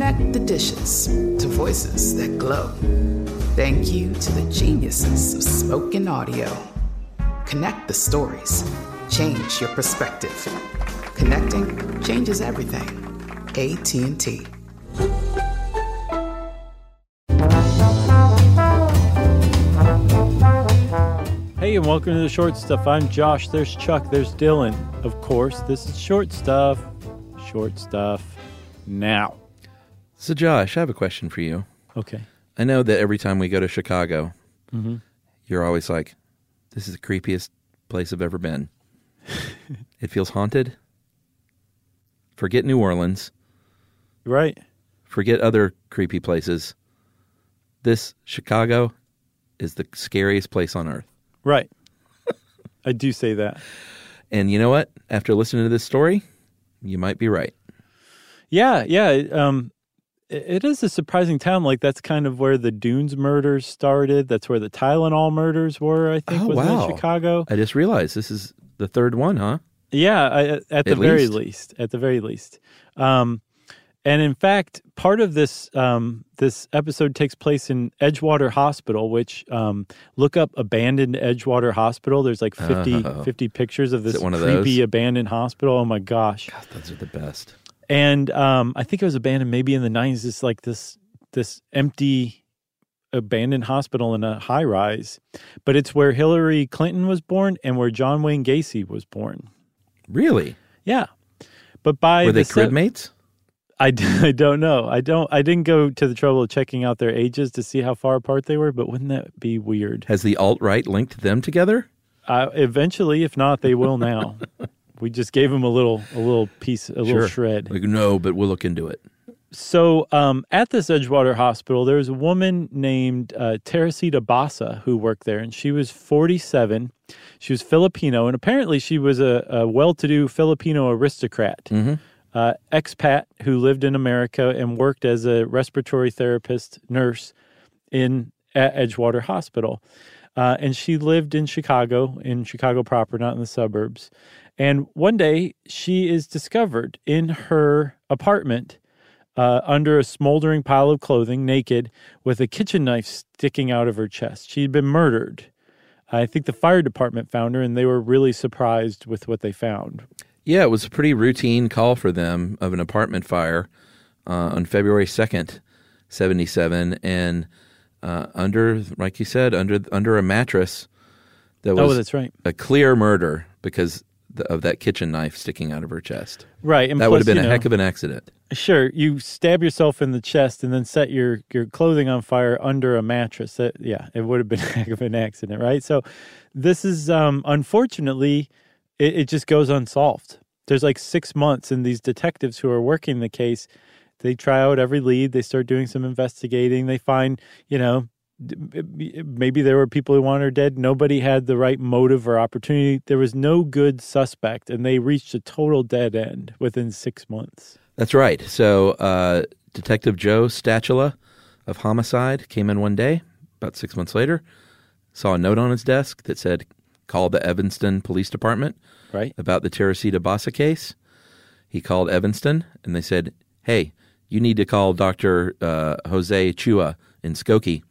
Connect the dishes to voices that glow. Thank you to the geniuses of spoken audio. Connect the stories. Change your perspective. Connecting changes everything. AT&T. Hey, and welcome to the short stuff. I'm Josh. There's Chuck. There's Dylan. Of course, this is short stuff. Short stuff now. So, Josh, I have a question for you. Okay. I know that every time we go to Chicago, Mm-hmm. you're always like, this is the creepiest place I've ever been. it feels haunted. Forget New Orleans. Right. Forget other creepy places. This Chicago is the scariest place on earth. Right. I do say that. And you know what? After listening to this story, you might be right. Yeah, yeah. Um, it is a surprising town. Like that's kind of where the Dunes murders started. That's where the Tylenol murders were. I think Oh, was wow. in Chicago. I just realized this is the third one, huh? Yeah, I, at the At very least. least. At the very least. Um, and in fact, part of this um, this episode takes place in Edgewater Hospital, which um, look up abandoned Edgewater Hospital. There's like 50, Oh. 50 pictures of this one creepy those? abandoned hospital. Oh my gosh! God, those are the best. And um, I think it was abandoned maybe in the nineties. It's like this this empty abandoned hospital in a high rise, but it's where Hillary Clinton was born and where John Wayne Gacy was born. Really? Yeah. But by Were they the se- crib mates? I, d- I don't know. I don't. I didn't go to the trouble of checking out their ages to see how far apart they were. But wouldn't that be weird? Has the alt right linked them together? Uh, eventually, if not, they will now. we just gave him a little, a little piece, a little shred. Like, no, but we'll look into it. So, um, at this Edgewater Hospital, there was a woman named uh, Teresita Basa who worked there, and she was 47. She was Filipino, and apparently she was a, a well-to-do Filipino aristocrat, uh, expat who lived in America and worked as a respiratory therapist nurse in at Edgewater Hospital. Uh, and she lived in Chicago, in Chicago proper, not in the suburbs. And one day she is discovered in her apartment uh, under a smoldering pile of clothing, naked, with a kitchen knife sticking out of her chest. She'd been murdered. I think the fire department found her, and they were really surprised with what they found. Yeah, it was a pretty routine call for them of an apartment fire uh, on February 2nd, 77. And uh, under, like you said, under under a mattress that Oh, was that's right. a clear murder because th- of that kitchen knife sticking out of her chest. Right, and That would have been a know, heck of an accident. Sure, you stab yourself in the chest and then set your your clothing on fire under a mattress. That, yeah, it would have been a heck of an accident, right? So, this is um, unfortunately, it, it just goes unsolved. There's like six months, and these detectives who are working the case, they try out every lead. They start doing some investigating. They find, you know, maybe there were people who wanted her dead. Nobody had the right motive or opportunity. There was no good suspect, and they reached a total dead end within six months. That's right. So, uh, Detective Joe Stachula of Homicide came in one day, about six months later, saw a note on his desk that said, Call the Evanston Police Department Right. about the Teresita Basa case. He called Evanston and they said, Hey, you need to call Dr. Uh, Jose Chua in Skokie.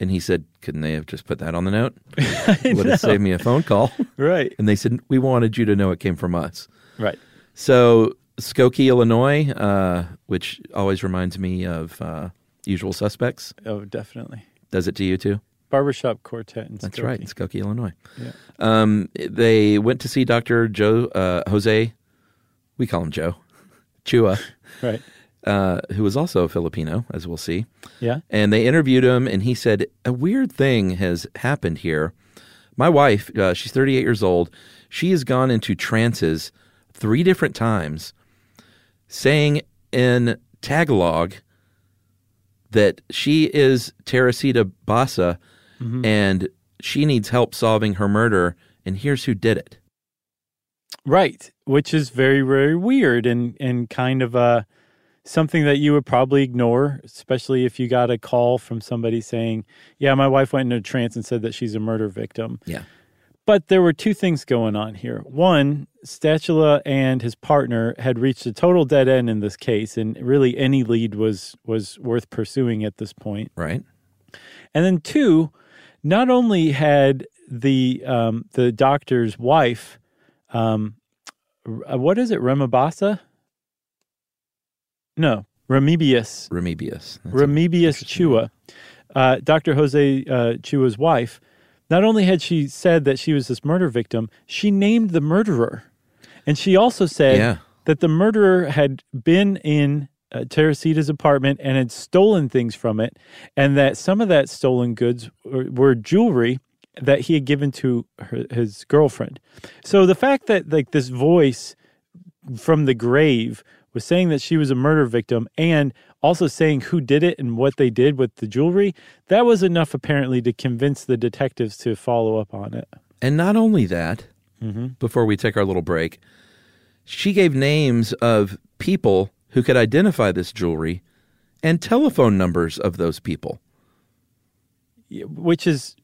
And he said, Couldn't they have just put that on the note? Would have saved me a phone call. Right. And they said, We wanted you to know it came from us. Right. So Skokie, Illinois, uh, which always reminds me of uh, Usual Suspects. Oh, definitely. Does it to you too? Barbershop Quartet. In That's Skokie. right, Skokie, Illinois. Yeah. Um, they went to see Doctor Joe uh, Jose. We call him Joe Chua, Right. Uh, who was also a Filipino, as we'll see. Yeah. And they interviewed him, and he said a weird thing has happened here. My wife, uh, she's 38 years old. She has gone into trances three different times, saying in Tagalog that she is Teresita Basa and she needs help solving her murder. And here's who did it. Right, which is very very weird and and kind of uh something that you would probably ignore, especially if you got a call from somebody saying, "Yeah, my wife went into a trance and said that she's a murder victim." Yeah. But there were two things going on here. One, Stachula and his partner had reached a total dead end in this case, and really any lead was was worth pursuing at this point. Right? And then two, not only had the um, the doctor's wife, um, uh, what is it, Remabasa? No, Remibius. Remibius. That's Remibius Chua, uh, Dr. Jose uh, Chua's wife, not only had she said that she was this murder victim, she named the murderer. And she also said Yeah. that the murderer had been in uh, Teresita's apartment and had stolen things from it, and that some of that stolen goods were, were jewelry that he had given to her, his girlfriend. So the fact that like this voice from the grave was saying that she was a murder victim and also saying who did it and what they did with the jewelry, that was enough apparently to convince the detectives to follow up on it. And not only that, mm-hmm. before we take our little break, she gave names of people who could identify this jewelry and telephone numbers of those people. Yeah, Which is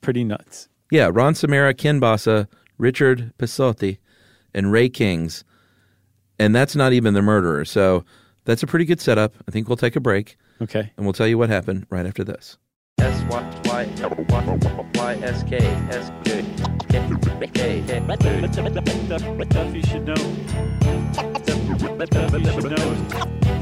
pretty nuts. Yeah, Ron Samara, Ken Basa, Richard Pisotti, and Ray Kings. And that's not even the murderer. So that's a pretty good setup. I think we'll take a break Okay. and we'll tell you what happened right after this. S Y Y Y S K S K K K K. Stuff you should know. Stuff you should know.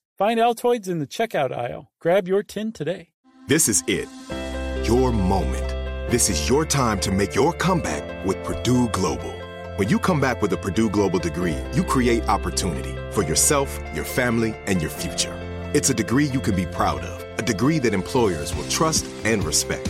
Find Altoids in the checkout aisle. Grab your tin today. This is it. Your moment. This is your time to make your comeback with Purdue Global. When you come back with a Purdue Global degree, you create opportunity for yourself, your family, and your future. It's a degree you can be proud of, a degree that employers will trust and respect.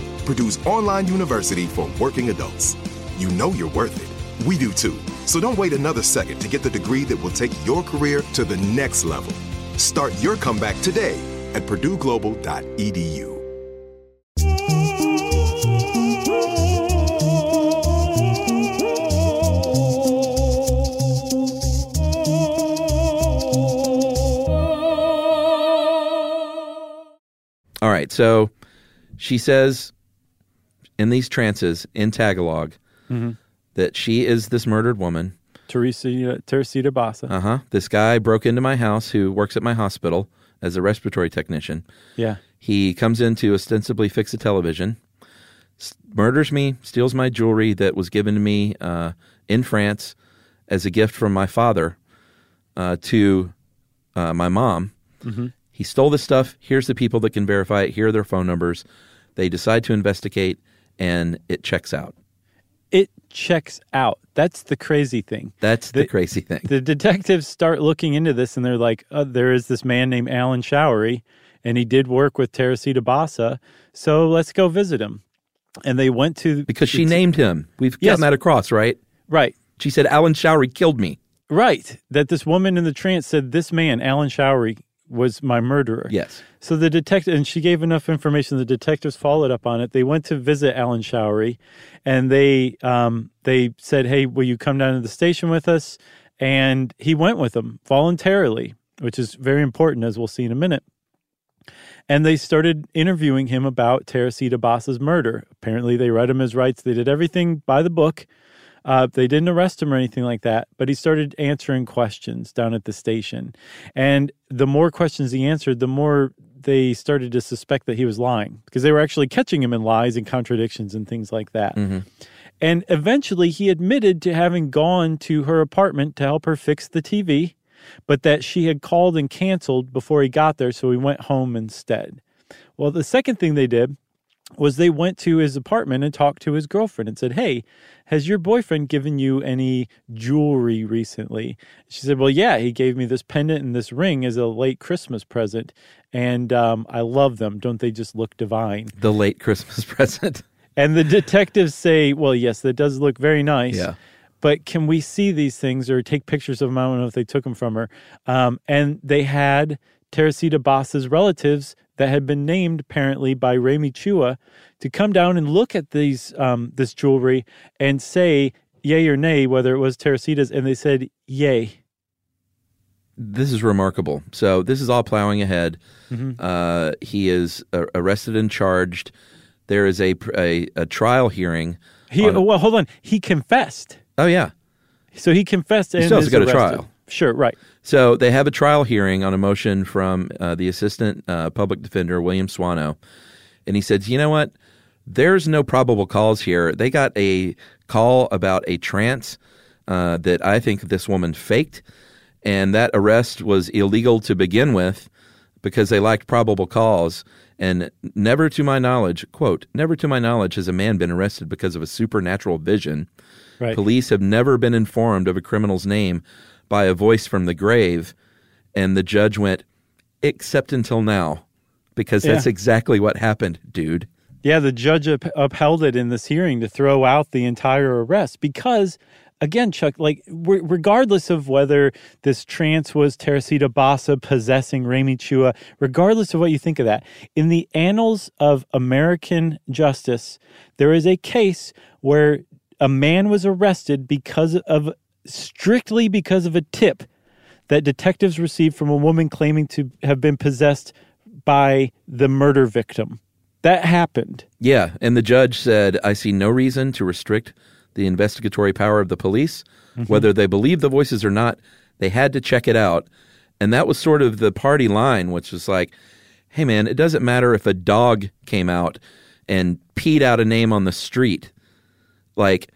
Purdue's online university for working adults. You know you're worth it. We do too. So don't wait another second to get the degree that will take your career to the next level. Start your comeback today at purdueglobal.edu. All right. So she says in these trances in Tagalog that she is this murdered woman. Teresa, Teresita Basa. Uh huh. This guy broke into my house who works at my hospital as a respiratory technician. yeah. He comes in to ostensibly fix a television, s- murders me, steals my jewelry that was given to me uh, in France as a gift from my father uh, to uh, my mom. He stole this stuff. Here's the people that can verify it. Here are their phone numbers. They decide to investigate, and it checks out. It checks out. That's the crazy thing. That's the, The- crazy thing. The detectives start looking into this and they're like, uh, there is this man named Alan Showery, and he did work with Teresita Basa. So let's go visit him. And they went to. because she named him. We've Yes. gotten that across, right? Right. She said Alan Showery killed me. Right. That this woman in the trance said, this man, Alan Showery, was my murderer. Yes. So the detective, and she gave enough information. The detectives followed up on it. They went to visit Alan Showery, and they um, they said, "Hey, will you come down to the station with us?" And he went with them voluntarily, which is very important, as we'll see in a minute. and they started interviewing him about Teresita Basa's murder. Apparently, they read him his rights. They did everything by the book. Uh, they didn't arrest him or anything like that, but he started answering questions down at the station. And the more questions he answered, the more they started to suspect that he was lying because they were actually catching him in lies and contradictions and things like that. And eventually he admitted to having gone to her apartment to help her fix the TV, but that she had called and canceled before he got there, so he went home instead. Well, the second thing they did was they went to his apartment and talked to his girlfriend and said, Hey, has your boyfriend given you any jewelry recently? She said, Well, yeah, he gave me this pendant and this ring as a late Christmas present. And um, I love them. Don't they just look divine? The late Christmas present. And the detectives say, Well, yes, that does look very nice. Yeah. But can we see these things or take pictures of them? I don't know if they took them from her. Um, and they had Teresita Basa's relatives that had been named apparently by Remy Chua to come down and look at these um, this jewelry and say yay or nay whether it was Teresita's, and they said yay. this is remarkable. So this is all plowing ahead. Mm-hmm. Uh, he is uh, arrested and charged. There is a a, a trial hearing. He on- well, hold on. He confessed, oh yeah. so he confessed and he still has to go to trial. Sure, right. So they have a trial hearing on a motion from uh, the assistant uh, public defender William Swano, and he says, "You know what? There's no probable cause here. They got a call about a trance uh, that I think this woman faked, and that arrest was illegal to begin with because they lacked probable cause." And never to my knowledge, quote, never to my knowledge has a man been arrested because of a supernatural vision. Right. Police have never been informed of a criminal's name by a voice from the grave. And the judge went, except until now, because that's Yeah. exactly what happened, dude. Yeah, the judge up- upheld it in this hearing to throw out the entire arrest because, again, Chuck, like re- regardless of whether this trance was Teresita Basa possessing Remy Chua, regardless of what you think of that, in the annals of American justice, there is a case where a man was arrested because of strictly because of a tip that detectives received from a woman claiming to have been possessed by the murder victim. That happened. Yeah. And the judge said, I see no reason to restrict the investigatory power of the police. Mm-hmm. Whether they believe the voices or not, they had to check it out. And that was sort of the party line, which was like, hey, man, it doesn't matter if a dog came out and peed out a name on the street. Like,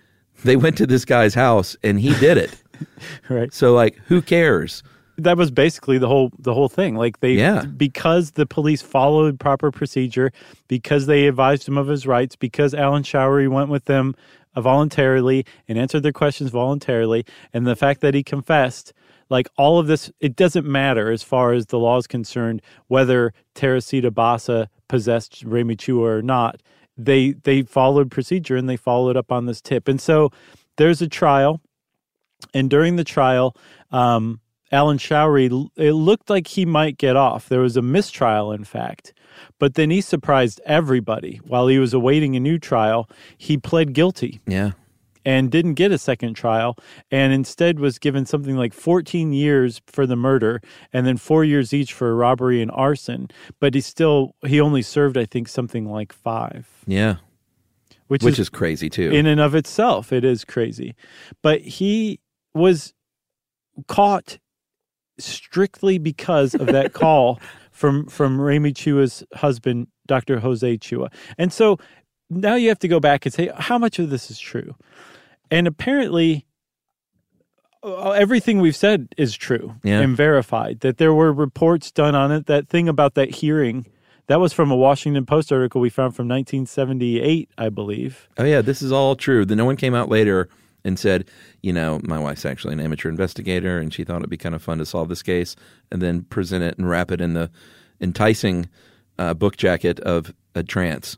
they went to this guy's house and he did it. Right. so, like, who cares? That was basically the whole the whole thing. Like they Yeah. because the police followed proper procedure, because they advised him of his rights, because Alan Showery went with them voluntarily and answered their questions voluntarily, and the fact that he confessed, like all of this, it doesn't matter as far as the law is concerned whether Teresita Basa possessed Remy Chua or not. They they followed procedure and they followed up on this tip, and so there's a trial and during the trial, um, Alan Showery, it looked like he might get off. There was a mistrial, in fact. But then he surprised everybody. While he was awaiting a new trial, he pled guilty Yeah. And didn't get a second trial and instead was given something like 14 years for the murder and then four years each for robbery and arson. But he still, he only served, I think, something like five, Yeah. which, Which is crazy, too. in and of itself it is crazy but he was caught strictly because of that call from from Remy Chua's husband Dr. Jose Chua and so now you have to go back and say how much of this is true and apparently uh, everything we've said is true Yeah. and verified that there were reports done on it that thing about that hearing that was from a Washington Post article we found from 1978 I believe Oh yeah, this is all true. Then no one came out later and said, you know, my wife's actually an amateur investigator, and she thought it'd be kind of fun to solve this case, and then present it and wrap it in the enticing uh, book jacket of a trance.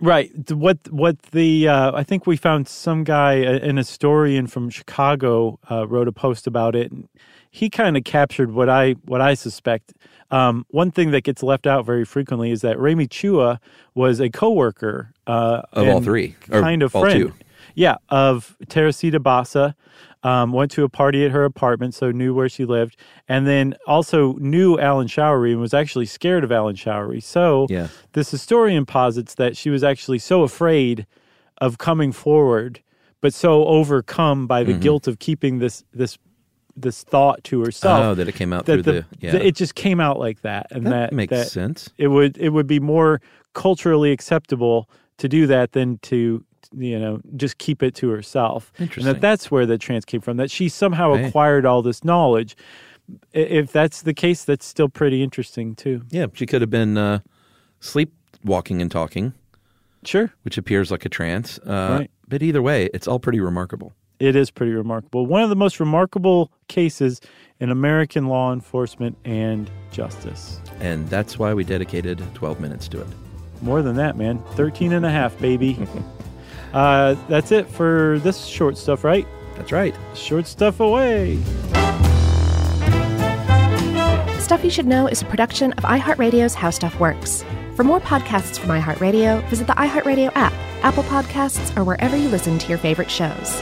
Right. What what the uh, I think we found some guy, an historian from Chicago, uh, wrote a post about it. And he kind of captured what I what I suspect. Um, one thing that gets left out very frequently is that Remy Chua was a coworker uh, Of all three, kind of friend. two. Yeah, of Teresita Basa. Um, went to a party at her apartment, so knew where she lived, and then also knew Alan Showery and was actually scared of Alan Showery. So Yeah. this historian posits that she was actually so afraid of coming forward, but so overcome by the Mm-hmm. guilt of keeping this this this thought to herself. Oh, that it came out that through the, the, yeah. it just came out like that, and that, that, makes that sense. it would it would be more culturally acceptable to do that than to you know just keep it to herself and Interesting. that that's where the trance came from that she somehow Right. acquired all this knowledge if that's the case that's still pretty interesting too Yeah, she could have been uh, sleepwalking and talking, sure which appears like a trance. Uh, Right. But either way, it's all pretty remarkable. it is pretty remarkable one of the most remarkable cases in american law enforcement and justice And that's why we dedicated 12 minutes to it. more than that man 13 and a half baby uh, that's it for this short stuff right That's right. short stuff away Stuff You Should Know is a production of iHeartRadio's How Stuff Works. For more podcasts from iHeartRadio, visit the iHeartRadio app, Apple Podcasts, or wherever you listen to your favorite shows.